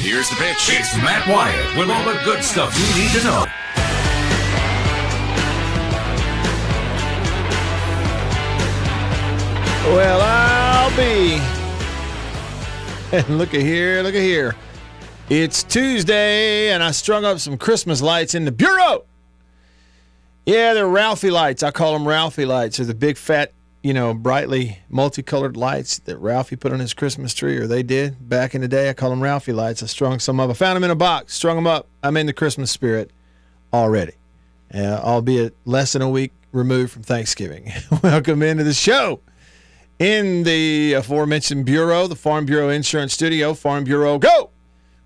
here's the pitch. It's Matt Wyatt with all the good stuff you need to know. Well, I'll be. And look at here, look at here. It's Tuesday, and I strung up some Christmas lights in the bureau. Yeah, they're Ralphie lights. I call them Ralphie lights. They're the big, fat, you know, brightly multicolored lights that Ralphie put on his Christmas tree, or they did back in the day. I call them Ralphie lights. I strung some up. I found them in a box, strung them up. I'm in the Christmas spirit already, uh, albeit less than a week removed from Thanksgiving. Welcome into the show in the aforementioned bureau, the Farm Bureau Insurance Studio. Farm Bureau, go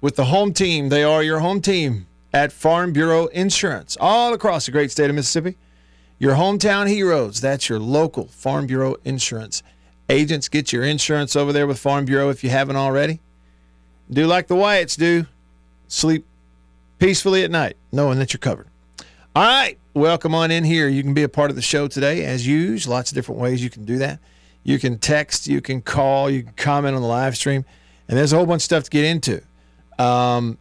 with the home team. They are your home team at Farm Bureau Insurance, all across the great state of Mississippi. Your hometown heroes. That's your local Farm Bureau Insurance agents. Get your insurance over there with Farm Bureau if you haven't already. Do like the Wyatts do. Sleep peacefully at night, knowing that you're covered. All right, welcome on in here. You can be a part of the show today, as usual. Lots of different ways you can do that. You can text, you can call, you can comment on the live stream, and there's a whole bunch of stuff to get into. Um,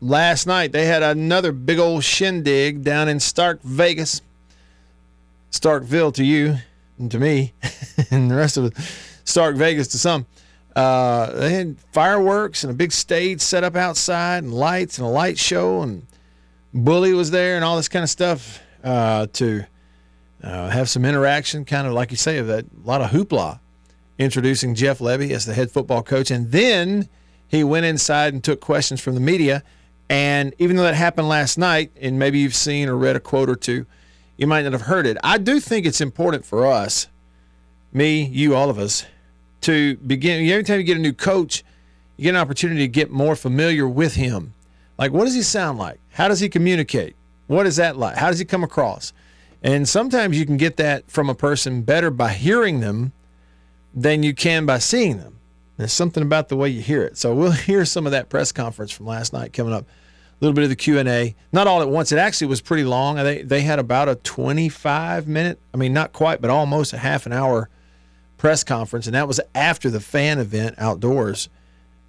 last night they had another big old shindig down in Stark Vegas, Starkville to you and to me, and the rest of Stark Vegas to some. Uh, they had fireworks and a big stage set up outside, and lights and a light show, and Bully was there, and all this kind of stuff uh, to uh, have some interaction, kind of like you say, of that a lot of hoopla, introducing Jeff Lebby as the head football coach, and then he went inside and took questions from the media. And even though that happened last night, and maybe you've seen or read a quote or two, you might not have heard it. I do think it's important for us, me, you, all of us, to begin. Every time you get a new coach, you get an opportunity to get more familiar with him. Like, what does he sound like? How does he communicate? What is that like? How does he come across? And sometimes you can get that from a person better by hearing them than you can by seeing them. There's something about the way you hear it. So we'll hear some of that press conference from last night coming up. Little bit of the Q&A. Not all at once. It actually was pretty long. They they had about a 25 minute, I mean not quite, but almost a half an hour press conference and that was after the fan event outdoors.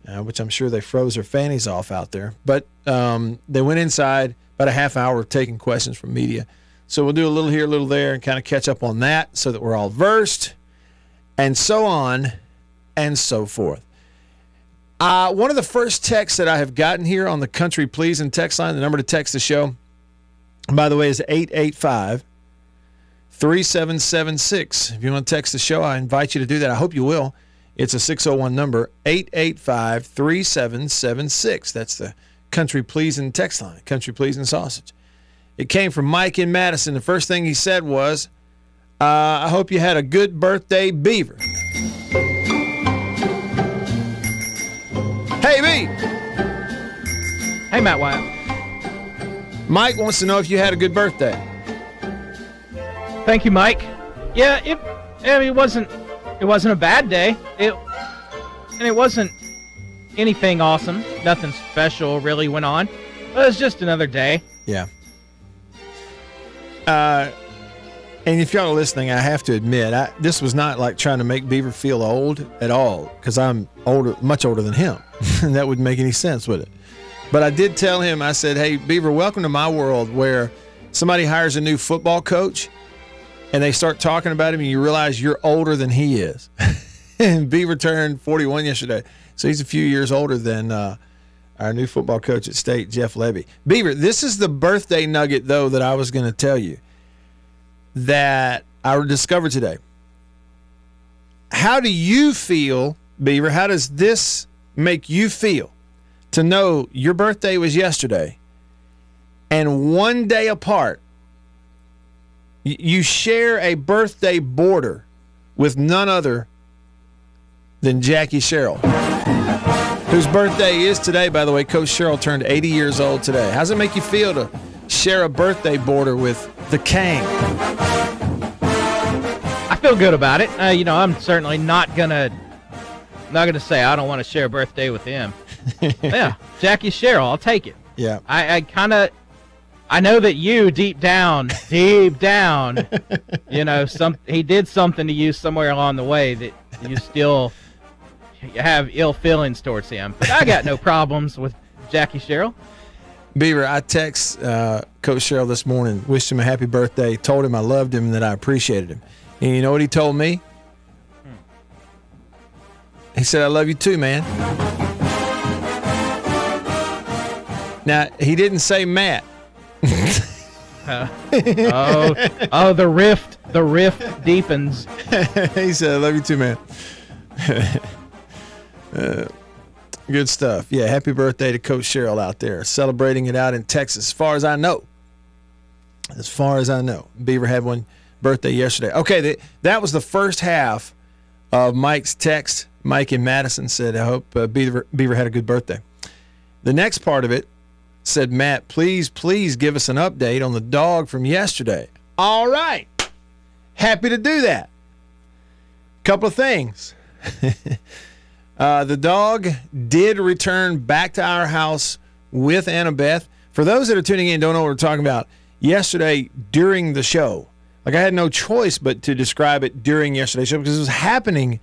Uh, which I'm sure they froze their fannies off out there. But um, they went inside about a half hour of taking questions from media. So we'll do a little here, a little there, and kind of catch up on that so that we're all versed, and so on and so forth. Uh, one of the first texts that I have gotten here on the Country Pleasing text line, the number to text the show, by the way, is 885 3776. If you want to text the show, I invite you to do that. I hope you will. It's a 601 number, 885 3776. That's the Country Pleasing text line, Country Pleasing Sausage. It came from Mike in Madison. The first thing he said was, uh, I hope you had a good birthday, Beaver. Hey, Hey, Matt Wyatt. Mike wants to know if you had a good birthday. Thank you, Mike. Yeah, it. I mean, it wasn't. It wasn't a bad day. It, and it wasn't anything awesome. Nothing special really went on. It was just another day. Yeah. Uh, and if y'all are listening, I have to admit, I, this was not like trying to make Beaver feel old at all, because I'm older, much older than him. that wouldn't make any sense, would it? But I did tell him, I said, "Hey, Beaver, welcome to my world where somebody hires a new football coach, and they start talking about him, and you realize you're older than he is." and Beaver turned 41 yesterday, so he's a few years older than. Uh, our new football coach at State, Jeff Lebby. Beaver, this is the birthday nugget, though, that I was going to tell you that I discovered today. How do you feel, Beaver? How does this make you feel to know your birthday was yesterday and one day apart, you share a birthday border with none other than Jackie Sherrill? whose birthday is today, by the way. Coach Sherrill turned 80 years old today. How's it make you feel to share a birthday border with the King? I feel good about it. Uh, you know, I'm certainly not gonna not gonna say I don't want to share a birthday with him. yeah, Jackie Sherrill, I'll take it. Yeah, I, I kind of. I know that you deep down, deep down, you know, some he did something to you somewhere along the way that you still have ill feelings towards him. But I got no problems with Jackie Sherrill. Beaver, I text uh, Coach Sherrill this morning, wished him a happy birthday, told him I loved him and that I appreciated him. And you know what he told me? He said, I love you too, man. Now, he didn't say Matt. Oh, oh, the rift, the rift deepens. he said, I love you too, man. Uh, good stuff. Yeah, happy birthday to Coach Sherrill out there, celebrating it out in Texas, as far as I know. As far as I know. Beaver had one birthday yesterday. Okay, the, that was the first half of Mike's text. Mike in Madison said, I hope uh, Beaver, Beaver had a good birthday. The next part of it said, Matt, please, please give us an update on the dog from yesterday. All right. Happy to do that. Couple of things. uh, the dog did return back to our house with Annabeth. For those that are tuning in, don't know what we're talking about. Yesterday during the show, like I had no choice but to describe it during yesterday's show because it was happening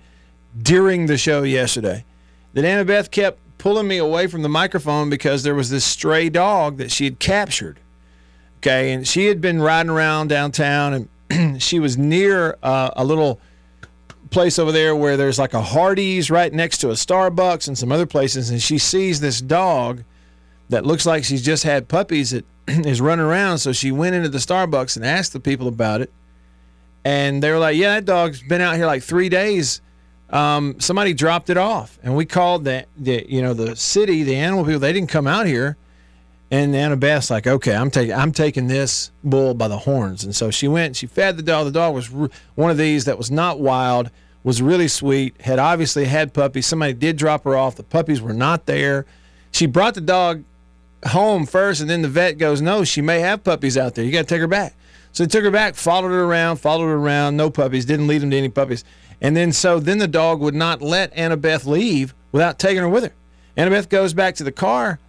during the show yesterday. That Annabeth kept pulling me away from the microphone because there was this stray dog that she had captured. Okay, and she had been riding around downtown and she was near uh, a little place over there where there's like a Hardee's right next to a Starbucks and some other places, and she sees this dog that looks like she's just had puppies that is running around. So she went into the Starbucks and asked the people about it, and they were like, "Yeah, that dog's been out here like three days." Um, somebody dropped it off, and we called the, the you know the city, the animal people. They didn't come out here, and the Annabeth's like, okay, I'm taking I'm taking this bull by the horns, and so she went. She fed the dog. The dog was r- one of these that was not wild, was really sweet. Had obviously had puppies. Somebody did drop her off. The puppies were not there. She brought the dog home first, and then the vet goes, no, she may have puppies out there. You got to take her back. So they took her back, followed her around, followed her around. No puppies. Didn't lead them to any puppies. And then so then the dog would not let Annabeth leave without taking her with her. Annabeth goes back to the car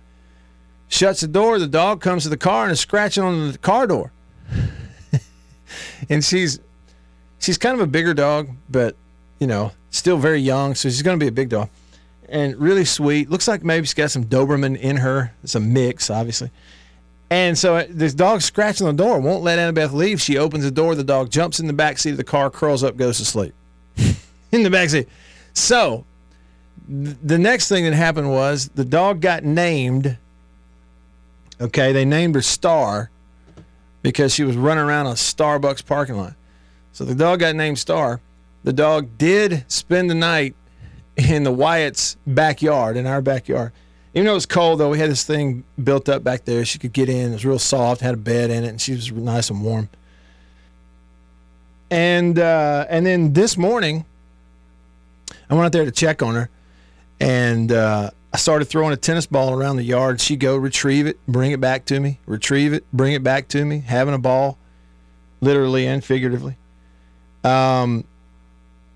shuts the door. The dog comes to the car and is scratching on the car door. and she's she's kind of a bigger dog, but you know, still very young, so she's going to be a big dog. And really sweet. Looks like maybe she's got some Doberman in her. It's a mix, obviously. And so uh, this dog's scratching the door, won't let Annabeth leave. She opens the door. The dog jumps in the back seat of the car, curls up, goes to sleep in the back seat. So th- the next thing that happened was the dog got named Okay, they named her Star because she was running around a Starbucks parking lot. So the dog got named Star. The dog did spend the night in the Wyatt's backyard, in our backyard. Even though it was cold, though, we had this thing built up back there. She could get in. It was real soft, had a bed in it, and she was nice and warm. And uh, and then this morning, I went out there to check on her, and uh, I started throwing a tennis ball around the yard. She'd go retrieve it, bring it back to me, retrieve it, bring it back to me, having a ball, literally and figuratively. Um,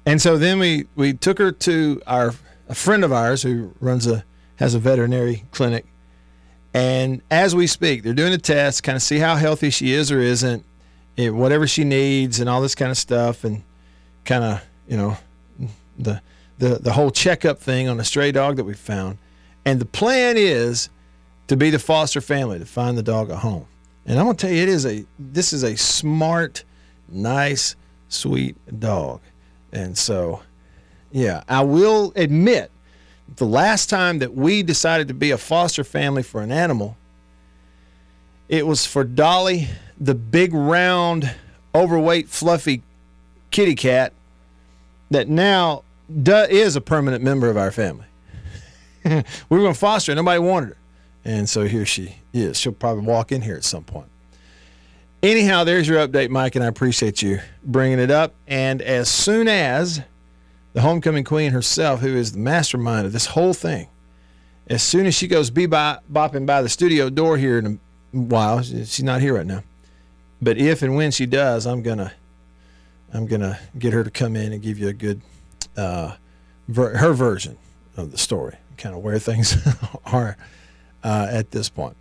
and so then we, we took her to our a friend of ours who runs a has a veterinary clinic. And as we speak, they're doing a test, kind of see how healthy she is or isn't, eh, whatever she needs, and all this kind of stuff, and kind of you know the the the whole checkup thing on a stray dog that we found. And the plan is to be the foster family to find the dog a home. And I'm gonna tell you, it is a this is a smart, nice, sweet dog. And so, yeah, I will admit, the last time that we decided to be a foster family for an animal, it was for Dolly, the big, round, overweight, fluffy kitty cat that now is a permanent member of our family. we were going to foster her. Nobody wanted her. And so here she is. She'll probably walk in here at some point. Anyhow, there's your update, Mike, and I appreciate you bringing it up. And as soon as the homecoming queen herself, who is the mastermind of this whole thing, as soon as she goes be by, bopping by the studio door here in a while, she's not here right now. But if and when she does, I'm gonna, I'm gonna get her to come in and give you a good, uh, ver- her version of the story, kind of where things are uh, at this point.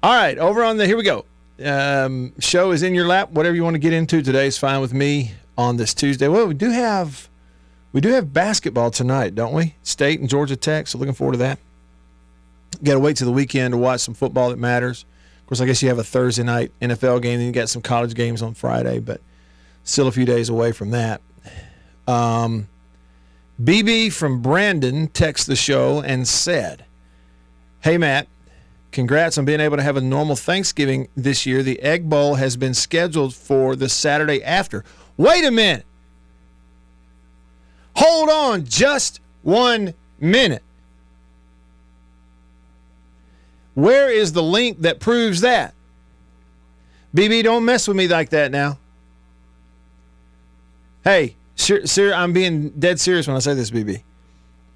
All right, over on the here we go. Um, show is in your lap. Whatever you want to get into today is fine with me on this Tuesday. Well, we do have We do have basketball tonight, don't we? State and Georgia Tech. So looking forward to that. Got to wait till the weekend to watch some football that matters. Of course, I guess you have a Thursday night NFL game, then you got some college games on Friday, but still a few days away from that. Um, BB from Brandon texted the show and said, Hey, Matt, congrats on being able to have a normal Thanksgiving this year. The Egg Bowl has been scheduled for the Saturday after. Wait a minute. Hold on just one minute. Where is the link that proves that? BB, don't mess with me like that now. Hey, sir, ser- I'm being dead serious when I say this, BB.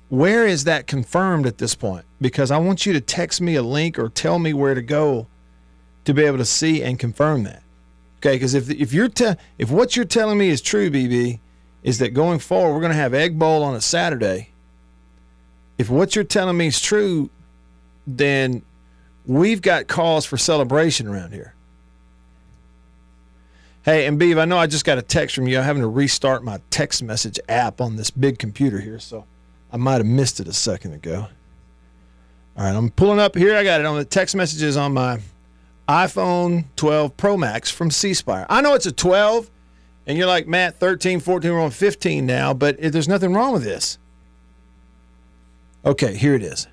Where is that confirmed at this point? Because I want you to text me a link or tell me where to go to be able to see and confirm that. Okay, because if if you're te- if what you're telling me is true, BB, is that going forward we're going to have Egg Bowl on a Saturday. If what you're telling me is true, then we've got cause for celebration around here. Hey, and Beav, I know I just got a text from you. I'm having to restart my text message app on this big computer here, so I might have missed it a second ago. All right, I'm pulling up here. I got it on the text messages on my iPhone 12 Pro Max from C Spire. I know it's a 12, and you're like, Matt, 13, 14, we're on 15 now, but there's nothing wrong with this. Okay, here it is.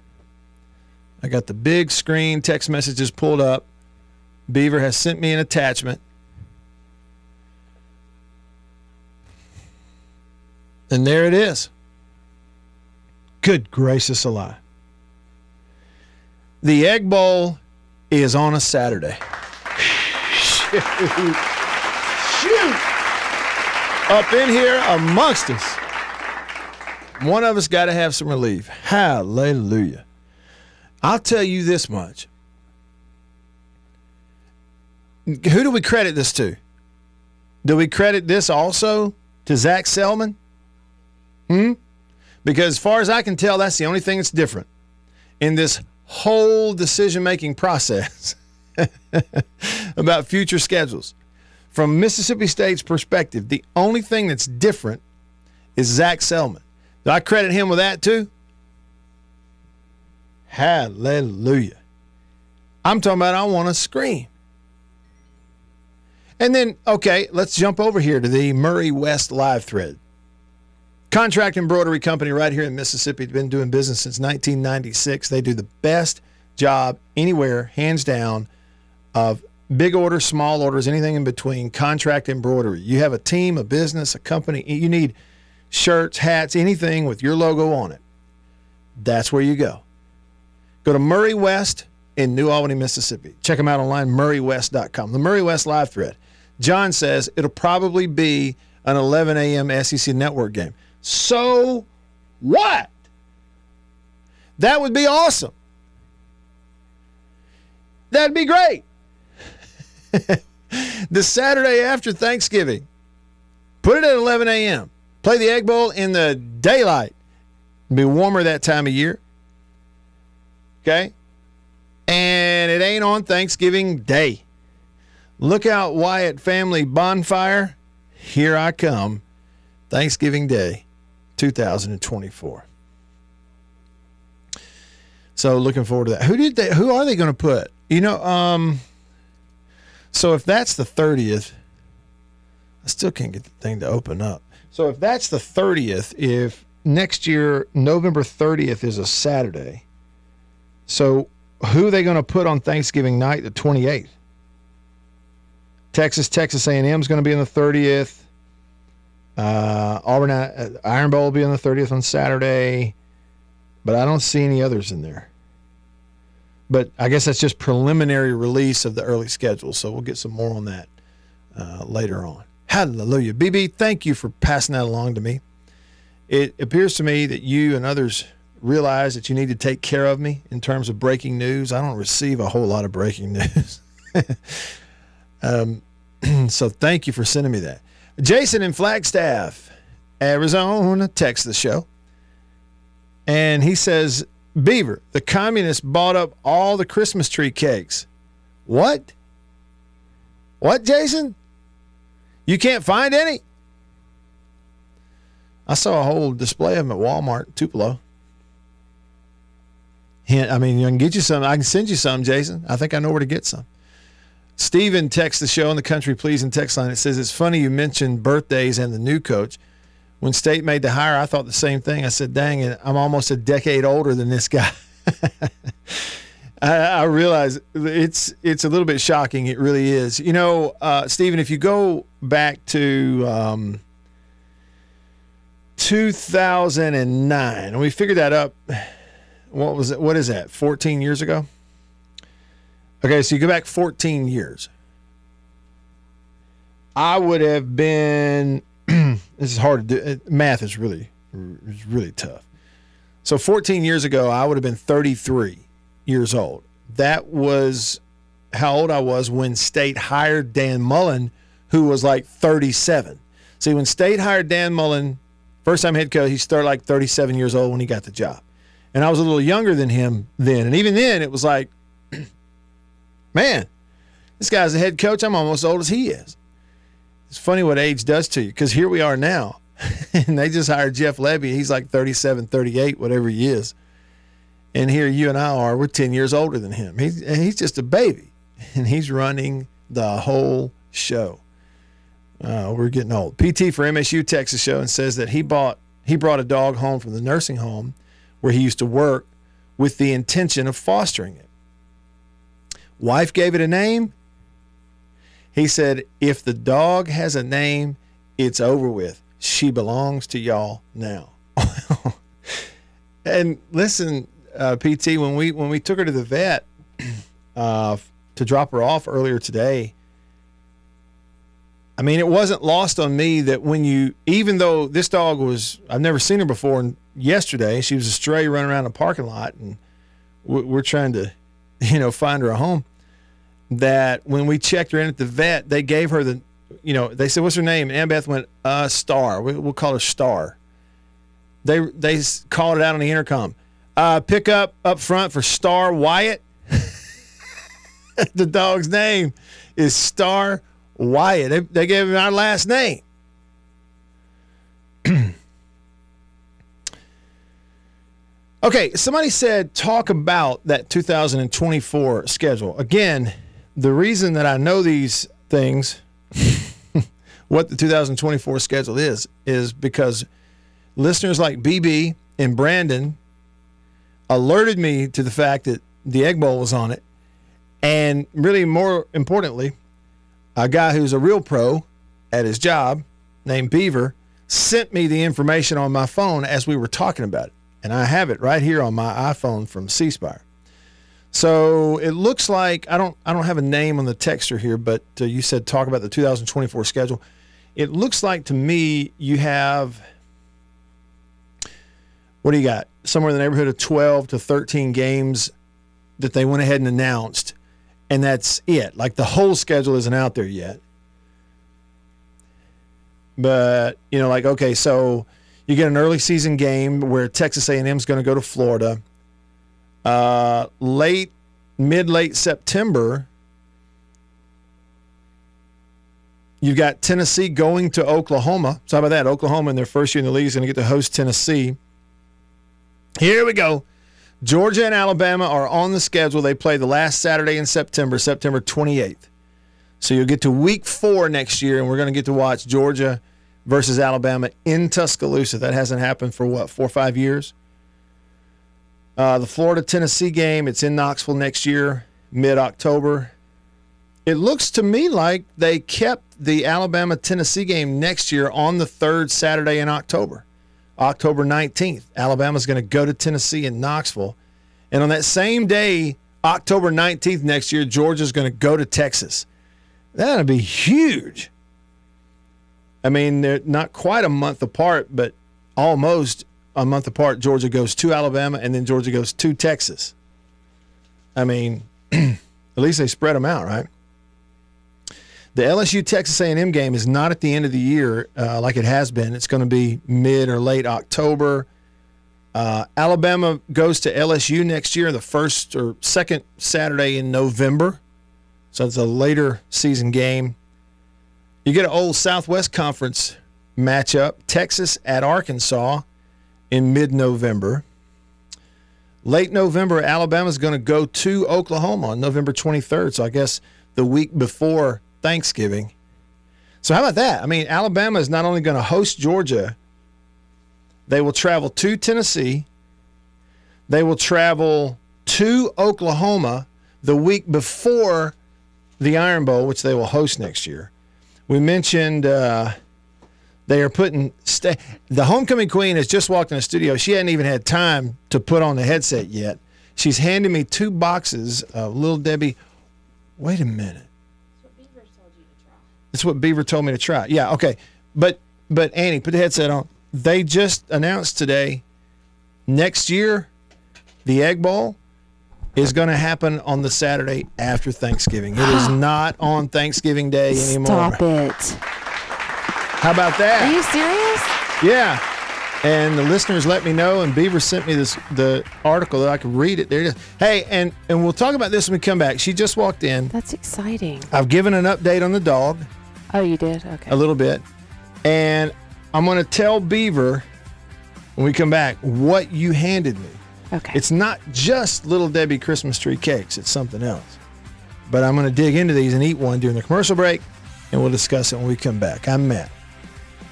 I got the big screen text messages pulled up. Beaver has sent me an attachment. And there it is. Good gracious alive. The Egg Bowl is on a Saturday. Up in here amongst us. One of us got to have some relief. Hallelujah. I'll tell you this much. Who do we credit this to? Do we credit this also to Zac Selmon? Hmm? Because as far as I can tell, that's the only thing that's different in this whole decision making process about future schedules. From Mississippi State's perspective, the only thing that's different is Zac Selmon. Do I credit him with that too? Hallelujah. I'm talking about I want to scream. And then, okay, let's jump over here to the Murray West live thread. Contract embroidery company right here in Mississippi. Been doing business since 1996. They do the best job anywhere, hands down, of big orders, small orders, anything in between. Contract embroidery. You have a team, a business, a company. You need shirts, hats, anything with your logo on it. That's where you go. Go to Murray West in New Albany, Mississippi. Check them out online, murraywest.com. The Murray West live thread. John says it'll probably be an 11 a.m. SEC network game. So what? That would be awesome. That'd be great. the Saturday after Thanksgiving, put it at 11 a.m. Play the Egg Bowl in the daylight. It'll be warmer that time of year. Okay? And it ain't on Thanksgiving Day. Look out, Wyatt Family Bonfire. Here I come. Thanksgiving Day, 2024. So looking forward to that. Who did they who are they going to put? You know, um so if that's the 30th, I still can't get the thing to open up. So if that's the 30th, if next year November 30th is a Saturday, so who are they going to put on Thanksgiving night, the 28th? Texas, Texas A&M is going to be on the 30th. Uh, Auburn uh, Iron Bowl will be on the 30th on Saturday, but I don't see any others in there. But I guess that's just preliminary release of the early schedule, so we'll get some more on that uh, later on. Hallelujah. BB, thank you for passing that along to me. It appears to me that you and others realize that you need to take care of me in terms of breaking news. I don't receive a whole lot of breaking news. um, so thank you for sending me that. Jason in Flagstaff, Arizona, texts the show. And he says, Beaver, the communists bought up all the Christmas tree cakes. What? What, Jason? You can't find any? I saw a whole display of them at Walmart, Tupelo. Hint, I mean, I can get you some. I can send you some, Jason. I think I know where to get some. Steven texts the show on the country pleasing text line. It says, It's funny you mentioned birthdays and the new coach. When State made the hire, I thought the same thing. I said, Dang it, I'm almost a decade older than this guy. I, I realize it's it's a little bit shocking. It really is. You know, uh, Stephen, if you go back to um, 2009, and we figured that up. What was it? What is that? 14 years ago. Okay, so you go back 14 years. I would have been. This is hard to do. Math is really, is really tough. So 14 years ago, I would have been 33 years old. That was how old I was when State hired Dan Mullen, who was like 37. See, when State hired Dan Mullen, first time head coach, he started like 37 years old when he got the job. And I was a little younger than him then. And even then, it was like, man, this guy's the head coach. I'm almost as old as he is. It's funny what age does to you because here we are now. and they just hired Jeff Lebby. He's like 37, 38, whatever he is. And here you and I are, we're 10 years older than him. He's, he's just a baby, and he's running the whole show. Uh, we're getting old. PT for MSU Texas show and says that he bought he brought a dog home from the nursing home where he used to work with the intention of fostering it. Wife gave it a name. He said, if the dog has a name, it's over with. She belongs to y'all now. and listen, uh, PT, when we when we took her to the vet uh, to drop her off earlier today, I mean, it wasn't lost on me that when you, even though this dog was, I've never seen her before, and yesterday she was a stray running around a parking lot, and we're trying to, you know, find her a home. That when we checked her in at the vet, they gave her the, you know, they said, "What's her name?" And Annabeth went, "Uh, Star. We'll call her Star." They they called it out on the intercom. Uh, pick up up front for Star Wyatt. the dog's name is Star Wyatt. They, they gave him our last name. okay, somebody said talk about that 2024 schedule. Again, the reason that I know these things, what the 2024 schedule is, is because listeners like BB and Brandon alerted me to the fact that the Egg Bowl was on it. And really, more importantly, a guy who's a real pro at his job named Beaver sent me the information on my phone as we were talking about it. And I have it right here on my iPhone from C Spire. So it looks like I don't I don't have a name on the texture here, but uh, you said talk about the 2024 schedule. It looks like to me you have what do you got? Somewhere in the neighborhood of 12 to 13 games that they went ahead and announced and that's it. Like the whole schedule isn't out there yet. But you know, like okay, so you get an early season game where Texas A&M is going to go to Florida. Uh, late, mid late September, you've got Tennessee going to Oklahoma. So how about that? Oklahoma in their first year in the league is going to get to host Tennessee. Here we go. Georgia and Alabama are on the schedule. They play the last Saturday in September, September 28th. So you'll get to week four next year, and we're going to get to watch Georgia versus Alabama in Tuscaloosa. That hasn't happened for what, four or five years? Uh, the Florida Tennessee game, it's in Knoxville next year, mid October. It looks to me like they kept the Alabama Tennessee game next year on the third Saturday in October. October 19th. Alabama's going to go to Tennessee in Knoxville. And on that same day, October 19th next year, Georgia's going to go to Texas. That'll be huge. I mean, they're not quite a month apart, but almost a month apart. Georgia goes to Alabama, and then Georgia goes to Texas. I mean, at least they spread them out, right? The LSU Texas A&M game is not at the end of the year uh, like it has been. It's going to be mid or late October. Uh, Alabama goes to LSU next year, the first or second Saturday in November. So it's a later season game. You get an old Southwest Conference matchup Texas at Arkansas in mid November. Late November, Alabama's going to go to Oklahoma on November 23rd. So I guess the week before Thanksgiving. So how about that? I mean, Alabama is not only going to host Georgia, they will travel to Tennessee. They will travel to Oklahoma the week before the Iron Bowl, which they will host next year. We mentioned uh, they are putting sta- the homecoming queen has just walked in the studio. She hadn't even had time to put on the headset yet. She's handing me two boxes of Little Debbie. Wait a minute. That's what Beaver told you to try. That's what Beaver told me to try. Yeah, okay. But but Annie, put the headset on. They just announced today next year the Egg Bowl is going to happen on the Saturday after Thanksgiving. It is not on Thanksgiving Day anymore. Stop it. How about that? Are you serious? Yeah. And the listeners let me know, and Beaver sent me this the article that I could read it. There it is. Hey, and and we'll talk about this when we come back. She just walked in. That's exciting. I've given an update on the dog Oh, you did? Okay. a little bit, and I'm going to tell Beaver when we come back what you handed me. Okay. It's not just Little Debbie Christmas tree cakes; it's something else. But I'm going to dig into these and eat one during the commercial break, and we'll discuss it when we come back. I'm Matt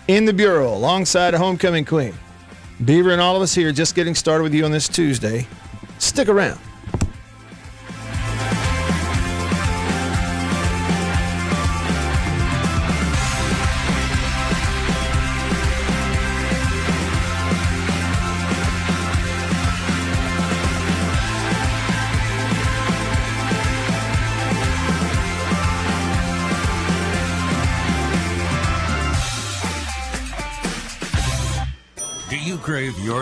in the bureau alongside a homecoming queen. Beaver and all of us here just getting started with you on this Tuesday. Stick around.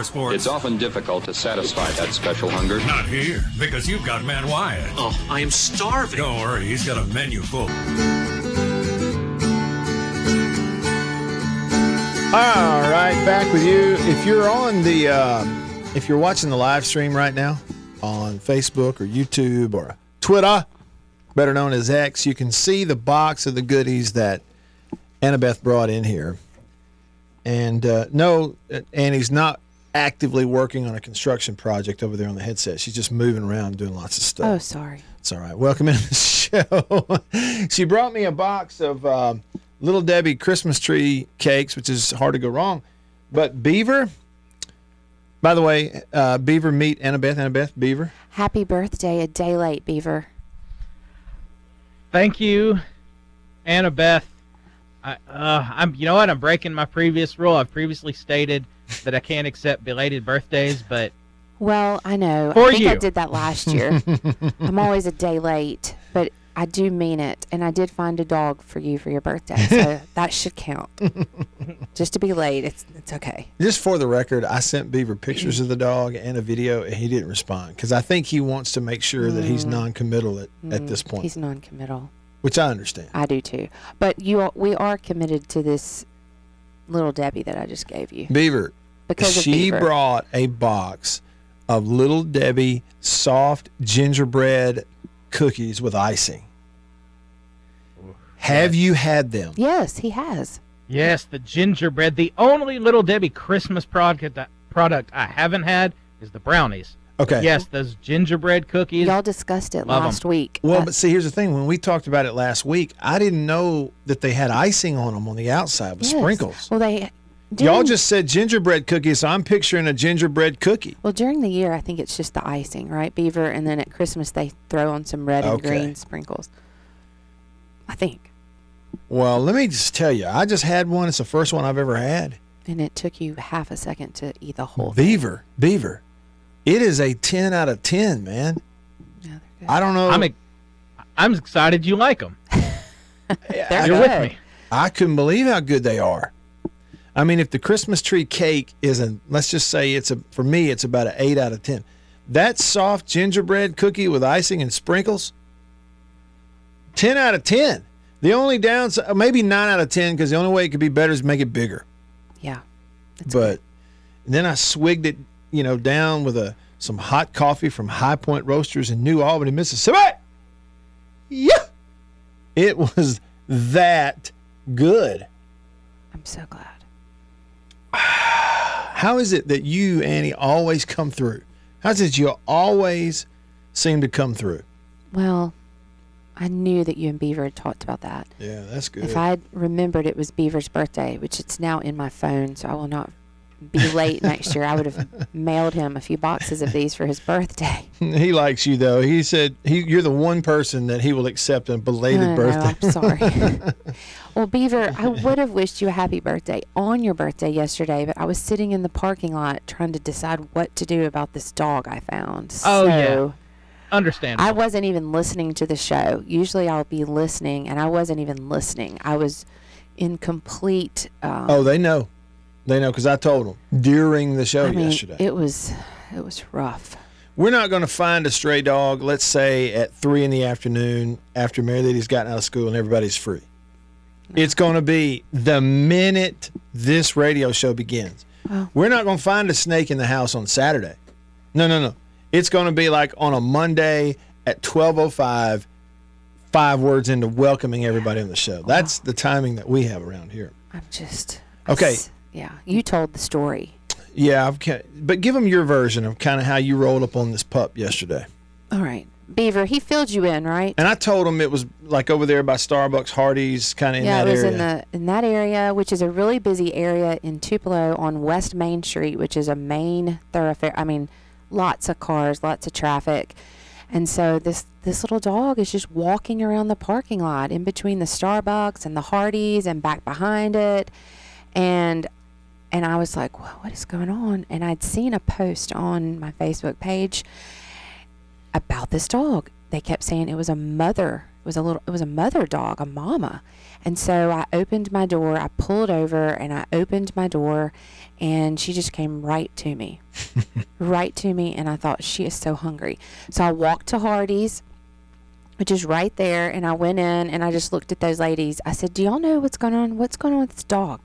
Sports? It's often difficult to satisfy that special hunger. Not here, because you've got Matt Wyatt. Oh, I am starving. Don't worry, he's got a menu full. All right, back with you. If you're on the, uh, if you're watching the live stream right now on Facebook or YouTube or Twitter, better known as X, you can see the box of the goodies that Annabeth brought in here. And uh, no, Annie's not actively working on a construction project over there on the headset. She's just moving around doing lots of stuff. oh, sorry. It's all right. Welcome into the show. she brought me a box of um, Little Debbie Christmas tree cakes, which is hard to go wrong. But Beaver, by the way, uh, Beaver meet Annabeth. Annabeth, Beaver. Happy birthday, a day late, Beaver. Thank you, Annabeth. I, uh, I'm. You know what? I'm breaking my previous rule. I've previously stated that I can't accept belated birthdays, but Well, I know. For I think I you. did that last year. I'm always a day late, but I do mean it. And I did find a dog for you for your birthday, so that should count. Just to be late, it's it's okay. Just for the record, I sent Beaver pictures of the dog and a video, and he didn't respond because I think he wants to make sure that he's non-committal at, at this point, Mm. He's non-committal. which I understand. I do too. But you, are, we are committed to this little Debbie that I just gave you Beaver, because of she brought a box of Little Debbie soft gingerbread cookies with icing. Have you had them? yes, he has. yes, the gingerbread. The only Little Debbie Christmas product product I haven't had is the brownies. Okay. Yes, those gingerbread cookies. Y'all discussed it Love 'em. last week. Well, Uh, but see, here's the thing. When we talked about it last week, I didn't know that they had icing on them on the outside with yes. sprinkles. Well, they. Y'all just said gingerbread cookies, so I'm picturing a gingerbread cookie. Well, during the year, I think it's just the icing, right, Beaver? And then at Christmas, they throw on some red and Okay. green sprinkles. I think. Well, let me just tell you, I just had one. It's the first one I've ever had. And it took you half a second to eat the whole thing. Beaver, Beaver. It is a 10 out of 10, man. Yeah. I don't know. I'm. ex- I'm excited you like them. They're You're good. with me. I couldn't believe how good they are. I mean, if the Christmas tree cake isn't, let's just say it's a, for me, it's about an 8 out of 10. That soft gingerbread cookie with icing and sprinkles, 10 out of 10. The only downside, uh, maybe 9 out of 10, because the only way it could be better is make it bigger. Yeah. But then I swigged it, you know, down with a some hot coffee from High Point Roasters in New Albany, Mississippi. Yeah, it was that good. I'm so glad. How is it that you, Annie, always come through? How's it you always seem to come through? Well, I knew that you and Beaver had talked about that. Yeah, that's good. If I remembered it was Beaver's birthday, which it's now in my phone, so I will not be late next year, I would have mailed him a few boxes of these for his birthday. he likes you though. He said he, you're the one person that he will accept a belated I know, birthday. I'm sorry. well, Beaver, I would have wished you a happy birthday on your birthday yesterday, but I was sitting in the parking lot trying to decide what to do about this dog I found. Oh, yeah. So Understandable. I wasn't even listening to the show. Usually I'll be listening, and I wasn't even listening. I was in complete. Um, oh, they know. They know because I told them during the show I mean, yesterday. it was, it was rough. We're not going to find a stray dog, let's say at three in the afternoon after Mary Lady's gotten out of school and everybody's free. It's going to be the minute this radio show begins. Oh. We're not going to find a snake in the house on Saturday. No, no, no. It's going to be like on a Monday at 12:05 five words into welcoming everybody on the show. Oh. That's the timing that we have around here. I'm just. Okay. s- Yeah, you told the story. Yeah, I've, but give them your version of kind of how you rolled up on this pup yesterday. All right, Beaver. He filled you in, right? And I told him it was like over there by Starbucks, Hardee's, kind of in yeah, that it was area. in the in that area, which is a really busy area in Tupelo on West Main Street, which is a main thoroughfare. I mean, lots of cars, lots of traffic, and so this this little dog is just walking around the parking lot in between the Starbucks and the Hardee's and back behind it, and and I was like, well, what is going on? And I'd seen a post on my Facebook page about this dog. They kept saying it was a mother. It was a little. It was a mother dog, a mama. And so I opened my door. I pulled over and I opened my door, and she just came right to me, right to me. And I thought she is so hungry. So I walked to Hardee's, which is right there, and I went in and I just looked at those ladies. I said, "Do y'all know what's going on? What's going on with this dog?"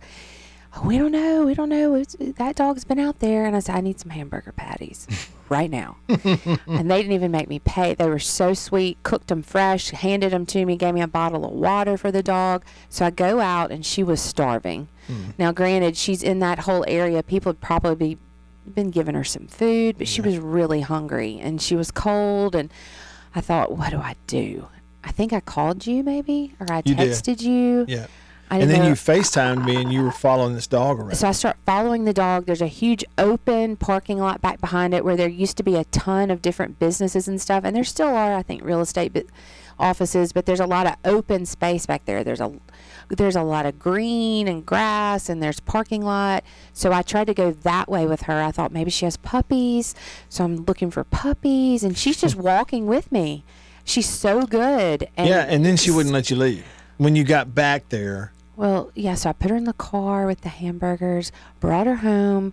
"Oh, we don't know. We don't know. It's, uh, that dog's been out there. And I said, I need some hamburger patties right now. and they didn't even make me pay. They were so sweet, cooked them fresh, handed them to me, gave me a bottle of water for the dog. So I go out and she was starving. Hmm. Now, granted, she's in that whole area. People probably be been giving her some food, but she was really hungry and she was cold. And I thought, what do I do? I think I called you maybe, or I You did. texted you. yeah. And then know- you FaceTimed me and you were following this dog around. so I start following the dog. There's a huge open parking lot back behind it where there used to be a ton of different businesses and stuff, and there still are, I think, real estate but offices. But there's a lot of open space back there. There's a there's a lot of green and grass, and there's parking lot. So I tried to go that way with her. I thought maybe she has puppies, so I'm looking for puppies, and she's just walking with me. She's so good. And yeah, and then she wouldn't let you leave. When you got back there, well, yeah, so I put her in the car with the hamburgers, brought her home.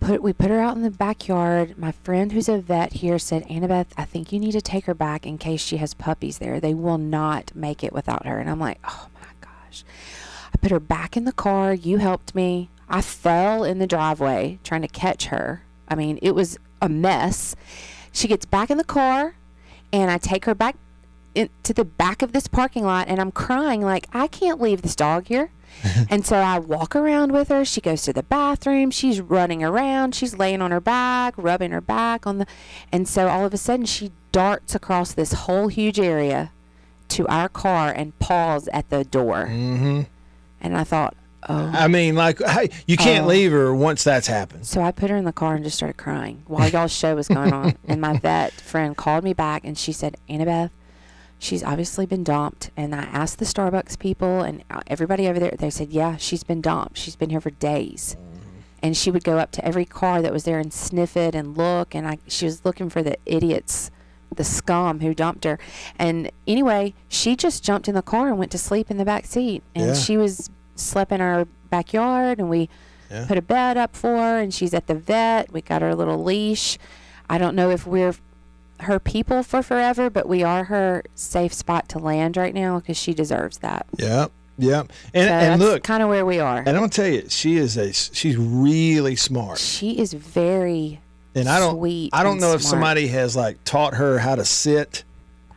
Put we put her out in the backyard. My friend who's a vet here said, Annabeth, I think you need to take her back in case she has puppies there. They will not make it without her. And I'm like, oh my gosh. I put her back in the car. You helped me. I fell in the driveway trying to catch her. I mean, it was a mess. She gets back in the car and I take her back in, to the back of this parking lot and I'm crying like I can't leave this dog here. and so I walk around with her. She goes to the bathroom. She's running around. She's laying on her back, rubbing her back on the and so all of a sudden she darts across this whole huge area to our car and paws at the door. Mm-hmm. And I thought, oh I mean, like, hey, you can't Oh. leave her once that's happened. so I put her in the car and just started crying while y'all's show was going on. And my vet friend called me back and she said, Annabeth, she's obviously been dumped. And I asked the Starbucks people and uh, everybody over there. They said, yeah, she's been dumped. She's been here for days. And she would go up to every car that was there and sniff it and look. And I, she was looking for the idiots, the scum who dumped her. And anyway, she just jumped in the car and went to sleep in the back seat. And Yeah. she was slept in our backyard and we Yeah. put a bed up for her and she's at the vet. We got her a little leash. I don't know if we're her people for forever, but we are her safe spot to land right now because she deserves that. Yeah, yeah. And so and that's look, kind of where we are. and I'm gonna tell you, she is a she's really smart. She is very And I don't sweet I don't know if somebody has like taught her how to sit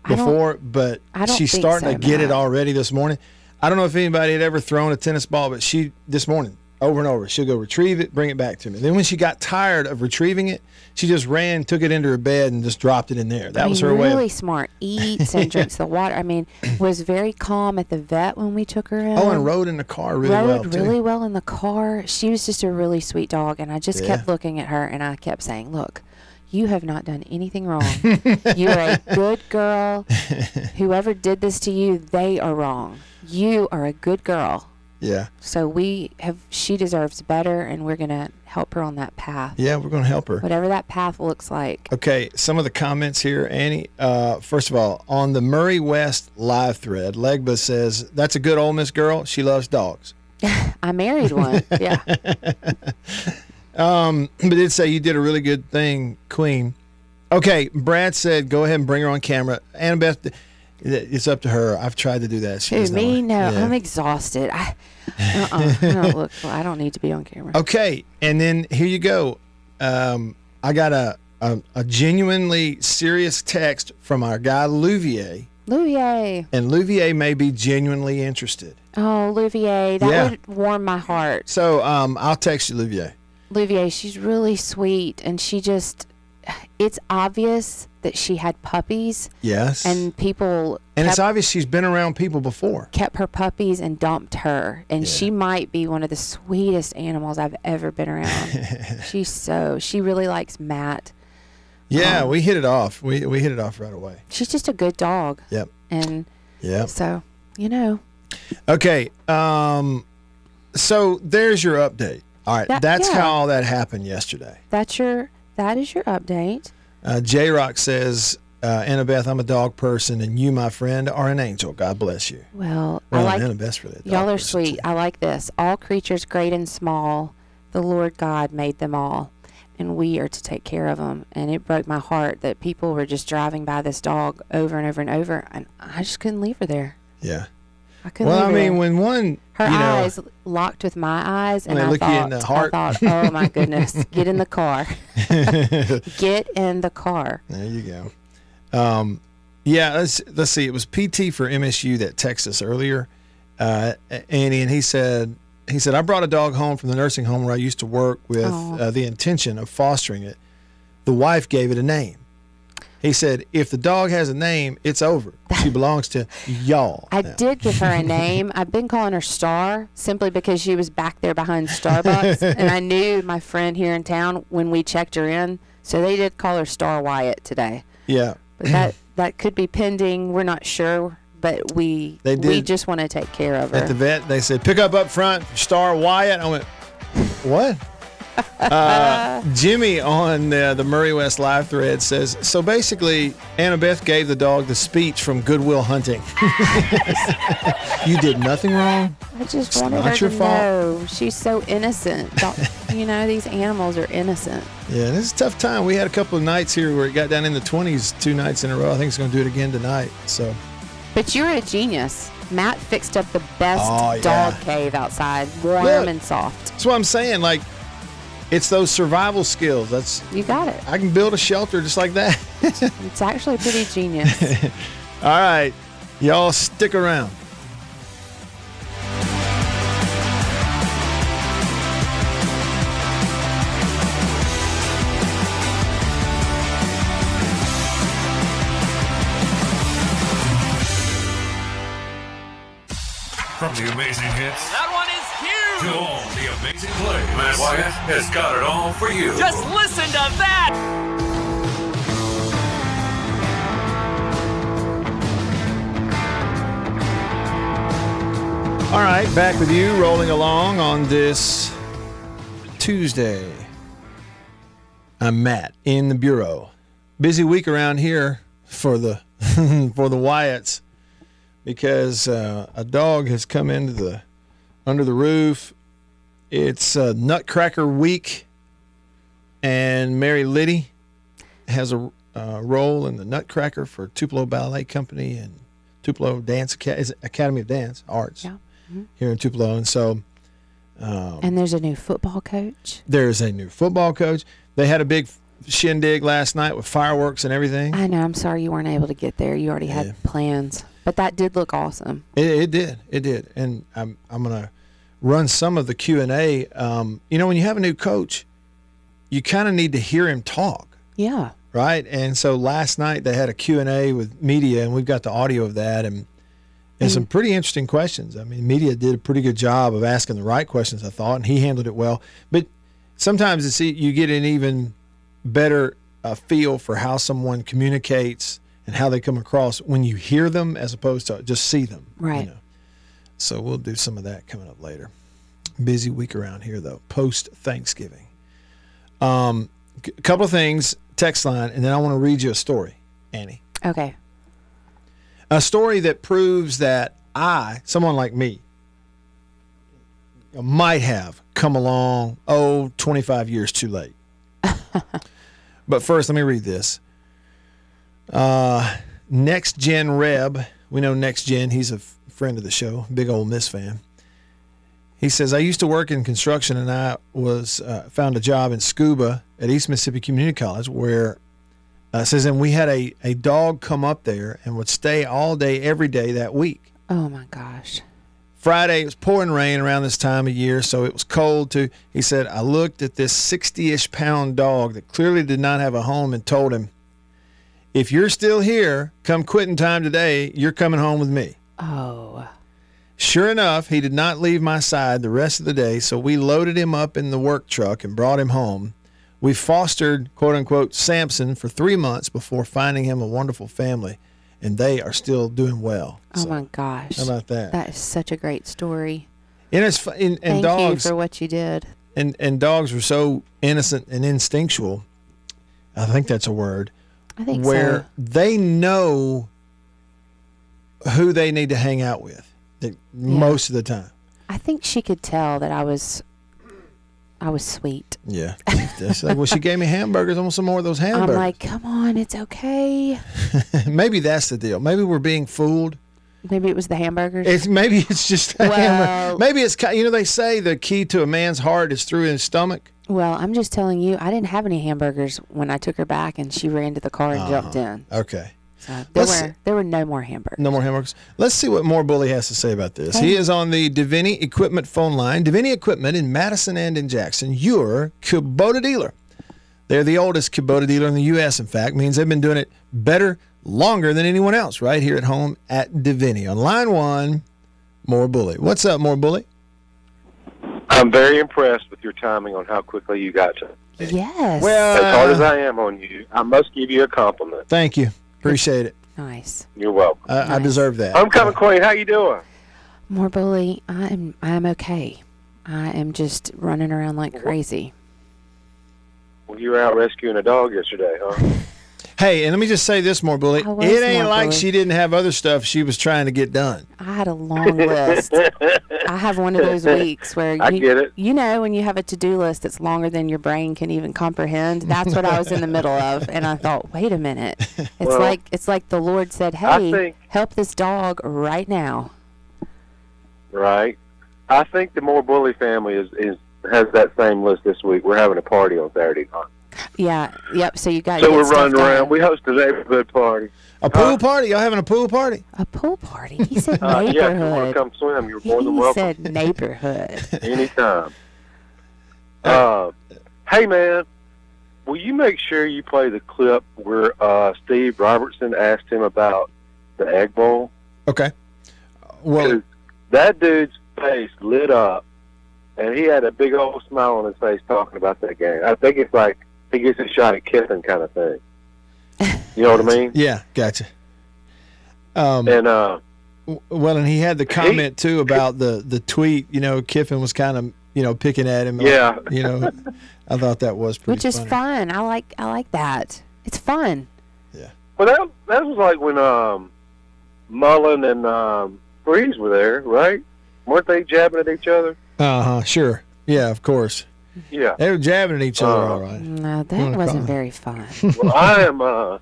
before, but I don't she's starting so, to get it already this morning. I don't know if anybody had ever thrown a tennis ball, but she this morning over and over. She'll go retrieve it, bring it back to me. Then when she got tired of retrieving it, she just ran, took it into her bed, and just dropped it in there. That I was mean, her way. really smart. Eats and drinks the water. I mean, was very calm at the vet when we took her in. oh, and rode in the car really rode well too. really well in the car. She was just a really sweet dog, and I just Yeah. kept looking at her, and I kept saying, "Look, you have not done anything wrong. you are a good girl. Whoever did this to you, they are wrong. You are a good girl. Yeah, So we have. She deserves better, and we're gonna help her on that path, yeah, we're gonna help her. whatever that path looks like. Okay, some of the comments here, Annie. Uh, first of all, on the Murray West live thread, Legba says that's a good old Miss girl. She loves dogs. I married one. yeah. Um, but it did say you did a really good thing, Queen. Okay, Brad said go ahead and bring her on camera. Annabeth, it's up to her. I've tried to do that. She Who me? No, Yeah. I'm exhausted. I, uh-uh, I don't look. I don't need to be on camera. Okay, and then here you go. Um, I got a, a a genuinely serious text from our guy Louvier, Louvier. and Louvier may be genuinely interested. Oh, Louvier. That Yeah. would warm my heart. So um, I'll text you, Louvier. Louvier, she's really sweet, and she just. It's obvious that she had puppies, Yes, and people and it's obvious she's been around people before. kept her puppies and dumped her. And Yeah. she might be one of the sweetest animals I've ever been around. she's so. She really likes Matt. Yeah, Um, we hit it off. We we hit it off right away. She's just a good dog. Yep. And yeah. so, you know, Okay. Um, so there's your update. All right. That- that's yeah. how all that happened yesterday. that's your. That is your update. Uh, J Rock says, uh, Annabeth, I'm a dog person, and you, my friend, are an angel. God bless you. Well, Well, I like Annabeth's really a dog Y'all are sweet. too. I like this. All creatures, great and small, the Lord God made them all, and we are to take care of them. And it broke my heart that people were just driving by this dog over and over and over, and I just couldn't leave her there. Yeah. I couldn't. Well, I mean, there. when one, her you know, eyes locked with my eyes, and I look thought, in the heart. I thought, oh my goodness, get in the car, get in the car. There you go. Um, yeah, let's let's see. It was PT for MSU that texted us earlier, uh, Annie, and he said he said I brought a dog home from the nursing home where I used to work with uh, the intention of fostering it. The wife gave it a name. He said if the dog has a name, it's over. She belongs to y'all. I now." did give her a name. I've been calling her Star simply because she was back there behind Starbucks, and I knew my friend here in town when we checked her in. So they did call her Star Wyatt today, Yeah, but that that could be pending. We're not sure, but we They we just want to take care of her. at the vet they said pick up up front, Star Wyatt. I went, what? Uh, Jimmy on uh, the Murray West live thread says so. Basically, Annabeth gave the dog the speech from Goodwill Hunting. you did nothing wrong. I just it's wanted not her your to fault. know she's so innocent. You know, these animals are innocent. Yeah, this is a tough time. We had a couple of nights here where it got down in the twenties two nights in a row. I think it's going to do it again tonight. So But you're a genius. Matt fixed up the best Oh, yeah. dog cave outside, warm Look. and soft. that's what I'm saying. Like, it's those survival skills. That's You got it. I can build a shelter just like that. It's actually pretty genius. All right, y'all stick around. From the amazing hits That one is to all the amazing plays, Matt Wyatt has got it all for you. Just listen to that! All right, back with you, rolling along on this Tuesday. I'm Matt in the bureau. Busy week around here for the for the Wyatts because uh, a dog has come into the under the roof. It's uh, Nutcracker Week, and Mary Liddy has a uh, role in the Nutcracker for Tupelo Ballet Company and Tupelo Dance Aca- Academy of Dance Arts Yeah. here in Tupelo. And so um, and there's a new football coach. there's a new football coach. They had a big shindig last night with fireworks and everything. I know. I'm sorry you weren't able to get there. You already had Yeah. plans, but that did look awesome. It, it did. It did. And I'm I'm gonna run some of the Q and A. Um, you know, when you have a new coach, you kind of need to hear him talk, Yeah. right? And so last night they had a Q and A with media, and we've got the audio of that, and and some pretty interesting questions. I mean, media did a pretty good job of asking the right questions, I thought, and he handled it well. But sometimes it's you get an even better uh, feel for how someone communicates and how they come across when you hear them as opposed to just see them. you Right. know. So we'll do some of that coming up later. Busy week around here though, post Thanksgiving. Um, a couple of things, text line, and then I want to read you a story, Annie. Okay. A story that proves that I, someone like me, might have come along, oh, 25 years too late. but first, let me read this. Uh, Next Gen Reb, we know Next Gen, he's a friend of the show, big old Miss fan. He says, I used to work in construction and I was uh, found a job in scuba at East Mississippi Community College where uh, says, and we had a, a dog come up there and would stay all day, every day that week. Oh my gosh. Friday, it was pouring rain around this time of year, so it was cold too. He said, I looked at this 60 ish pound dog that clearly did not have a home and told him, If you're still here, come quitting time today, you're coming home with me. Oh. Sure enough, he did not leave my side the rest of the day, so we loaded him up in the work truck and brought him home. We fostered, quote unquote, Samson for three months before finding him a wonderful family, and they are still doing well. Oh So, my gosh. How about that? That is such a great story. and it's and, and Thank dogs you for what you did. and and dogs are so innocent and instinctual. I think that's a word I think where so. they know who they need to hang out with that most of the time. I think she could tell that I was I was sweet. Yeah. That's like, well, she gave me hamburgers. I want some more of those hamburgers. I'm like, come on, it's okay. maybe that's the deal. Maybe we're being fooled. Maybe it was the hamburgers. It's maybe it's just Well- hamburger. Maybe it's you know they say the key to a man's heart is through his stomach. well, I'm just telling you, I didn't have any hamburgers when I took her back and she ran to the car and uh-huh. jumped in. Okay. So there Let's- were there were no more hamburgers. No more hamburgers. Let's see what more Bully has to say about this. He is on the Deviney Equipment phone line. Deviney Equipment in Madison and in Jackson. Your Kubota dealer. They're the oldest Kubota dealer in the U.S. In fact, means they've been doing it better, longer than anyone else. Right here at home at Deviney. On line one, more Bully. What's up, more Bully? I'm very impressed with your timing on how quickly you got to. Yes. Well, As hard as I am on you, I must give you a compliment. thank you. Appreciate it. nice. You're welcome. I, I Nice. deserve that. Homecoming Queen, how you doing? More bully. I'm I'm okay. I am just running around like crazy. Well, you were out rescuing a dog yesterday, huh? Hey, and let me just say this, more Bully. It ain't more like bully. she didn't have other stuff she was trying to get done. I had a long list. I have one of those weeks where you, I get it. you know when you have a to-do list that's longer than your brain can even comprehend. That's what I was in the middle of, and I thought, wait a minute, it's Well, like it's like the Lord said, "Hey, think- help this dog right now." right. I think the More Bully family is, is has that same list this week. We're having a party on Saturday night. Yeah, yep. So you got So we're stuff running done. around. We host a neighborhood party. A pool Uh, party? Y'all having a pool party? a pool party. He said Uh, yeah, if you want to come swim, you're more than welcome. he welcome. said neighborhood. Anytime. Uh, hey, man, will you make sure you play the clip where uh, Steve Robertson asked him about the Egg Bowl? Okay. Well, 'Cause that dude's face lit up, and he had a big old smile on his face talking about that game. I think it's like he gets a shot at Kiffin kind of thing. You know what I mean? yeah, gotcha. Um, And uh, well, and he had the comment too about the the tweet. You know, Kiffin was kind of you know picking at him. like, Yeah. you know, I thought that was pretty. Which is funny. fun. I like I like that. It's fun. Yeah. Well, that that was like when um, Mullen and um, Freeze were there, right? Weren't they jabbing at each other? Uh huh. Sure. Yeah, of course. Yeah. They were jabbing at each other, Uh, all right. No, that wasn't call? very fun. well, I am. Uh,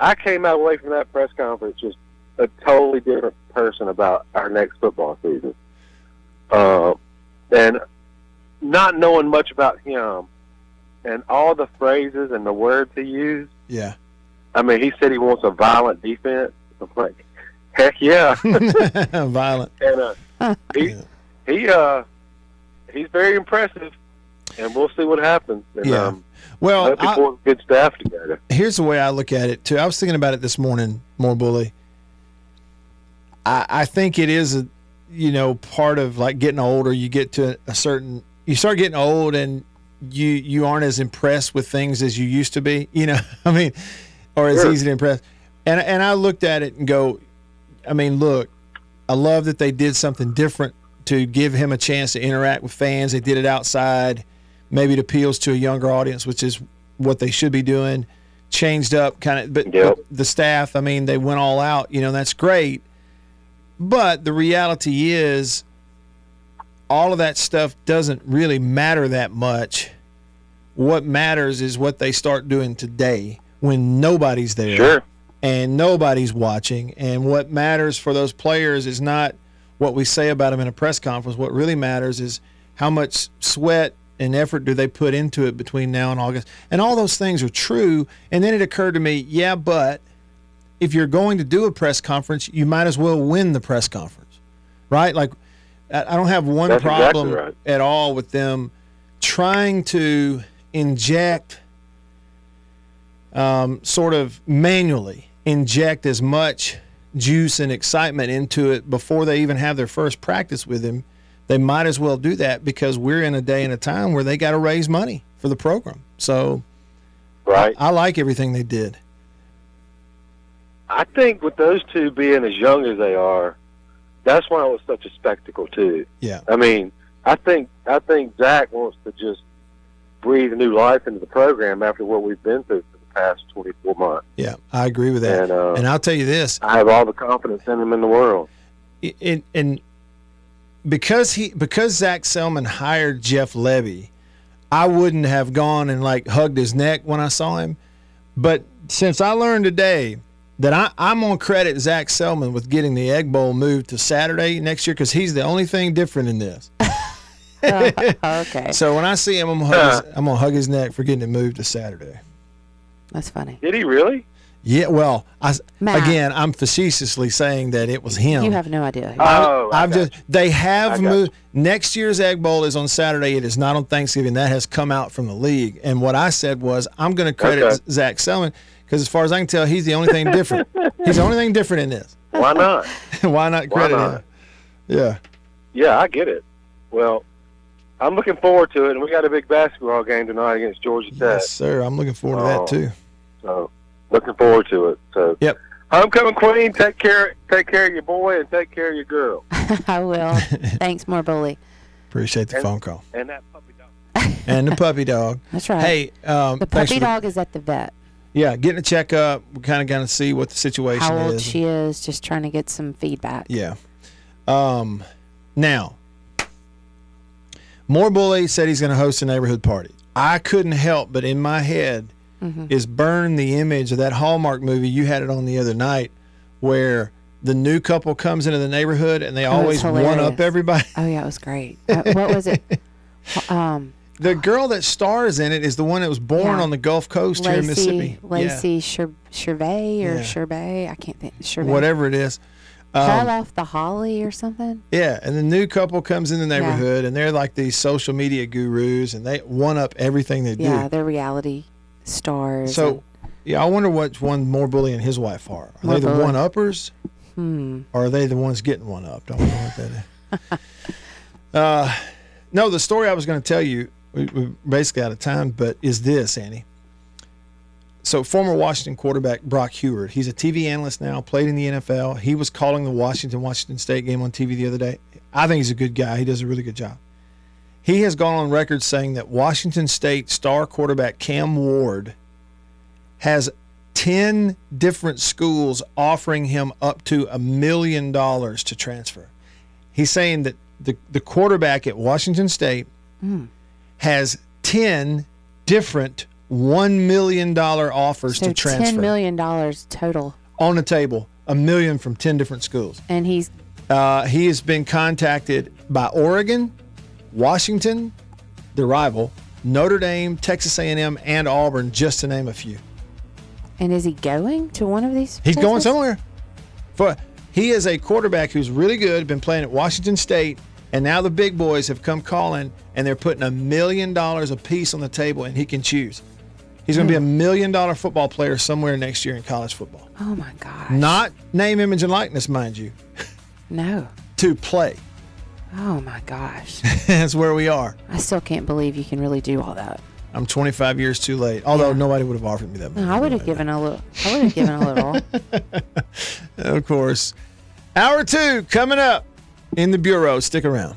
I came out away from that press conference just a totally different person about our next football season, uh, and not knowing much about him, and all the phrases and the words he used. Yeah. I mean, he said he wants a violent defense. I'm like, heck yeah. Violent. and uh, he, Yeah. he uh he's very impressive, and we'll see what happens. And, Yeah. Um, Well, I- good staff together. here's the way I look at it too. I was thinking about it this morning, more bully. I, I think it is a, you know, part of like getting older. You get to a certain, you start getting old, and you you aren't as impressed with things as you used to be. You know, I mean, or as Sure. easy to impress. And and I looked at it and go, I mean, look, I love that they did something different to give him a chance to interact with fans. They did it outside. Maybe it appeals to a younger audience, which is what they should be doing. Changed up kind of, but, Yep. but the staff, I mean, they went all out. You know, that's great. But the reality is, all of that stuff doesn't really matter that much. What matters is what they start doing today when nobody's there Sure. and nobody's watching. And what matters for those players is not what we say about them in a press conference. What really matters is how much sweat and effort do they put into it between now and August. And all those things are true. And then it occurred to me, yeah, but if you're going to do a press conference, you might as well win the press conference, right? Like, I don't have one That's exactly problem right. at all with them trying to inject um, sort of manually inject as much juice and excitement into it before they even have their first practice with him. They might as well do that because we're in a day and a time where they got to raise money for the program. So Right. I like everything they did. I think with those two being as young as they are, that's why it was such a spectacle too. Yeah. I mean, I think I think Zac wants to just breathe new life into the program after what we've been through for past 24 months. Yeah, I agree with that. And, uh, and I'll tell you this, I have all the confidence in him in the world. and, and because he because Zac Selmon hired Jeff Lebby, I wouldn't have gone and like hugged his neck when I saw him. But since I learned today that I, I'm gonna credit Zac Selmon with getting the Egg Bowl moved to Saturday next year because he's the only thing different in this. okay, So when I see him, I'm gonna, hug his, I'm gonna hug his neck for getting it moved to Saturday. That's funny. Did he really? Yeah, well, I Matt. again, I'm facetiously saying that it was him. You have no idea. Oh, I I've got just they have I got moved. Next year's Egg Bowl is on Saturday. It is not on Thanksgiving. That has come out from the league. And what I said was, I'm going to credit Okay. Zac Selmon because, as far as I can tell, he's the only thing different. he's the only thing different in this. Why not? Why not Why credit not? him? Yeah. Yeah, I get it. Well, I'm looking forward to it, and we got a big basketball game tonight against Georgia Tech. Yes, sir. I'm looking forward to that Oh. too. So looking forward to it. So Yep. homecoming queen, take care, take care of your boy, and take care of your girl, I will. Thanks, more bully. Appreciate the And- phone call and that puppy dog. and the puppy dog. That's right. Hey, um, the puppy for the- dog is at the vet. yeah, getting a checkup. We kind of going to see what the situation How old is. she is, just trying to get some feedback. Yeah. Um, now, More Bully said he's going to host a neighborhood party. I couldn't help but in my head Mm-hmm. is burn the image of that Hallmark movie. You had it on the other night where the new couple comes into the neighborhood and they Oh, always one up everybody. Oh yeah, it was great. Uh, what was it? Um, The girl that stars in it is the one that was born Yeah. on the Gulf Coast here in Mississippi. Lacey Cher- Chervais or Yeah. Chervais? I can't think. Yeah. Chervais. Whatever it is. Fall Um, off the holly or something. Yeah, and the new couple comes in the neighborhood, and they're like these social media gurus, and they one up everything they do. Yeah, they're reality stars. So, yeah, I wonder which one more bully and his wife are. Are they the bully. one uppers, hmm. or are they the ones getting one upped? I wonder what that is. uh, no, the story I was going to tell you, we, we're basically out of time, but is this, Annie? So, former Washington quarterback Brock Huard, he's a TV analyst now, played in the NFL. He was calling the Washington Washington State game on TV the other day. I think he's a good guy. He does a really good job. He has gone on record saying that Washington State star quarterback Cam Ward has 10 different schools offering him up to a million dollars to transfer. He's saying that the, the quarterback at Washington State has 10 different $1 million offers so to transfer ten million dollars total, on the table, a million from 10 different schools. and he's Uh, he has been contacted by Oregon, Washington, the rival, Notre Dame, Texas A&M, and Auburn, just to name a few. and is he going to one of these? He's going somewhere. For he is a quarterback who's really good. Been playing at Washington State And now the big boys have come calling and they're putting a million dollars a piece on the table and he can choose. He's going to be a hmm. million dollar football player somewhere next year in college football. Oh my gosh. Not name, image, and likeness, mind you, No. to play. Oh my gosh. That's where we are. I still can't believe you can really do all that. I'm 25 years too late. Although Yeah. nobody would have offered me that money. No, I would have given a little. I would have given a little. Of course. Hour two coming up in the Bureau. Stick around.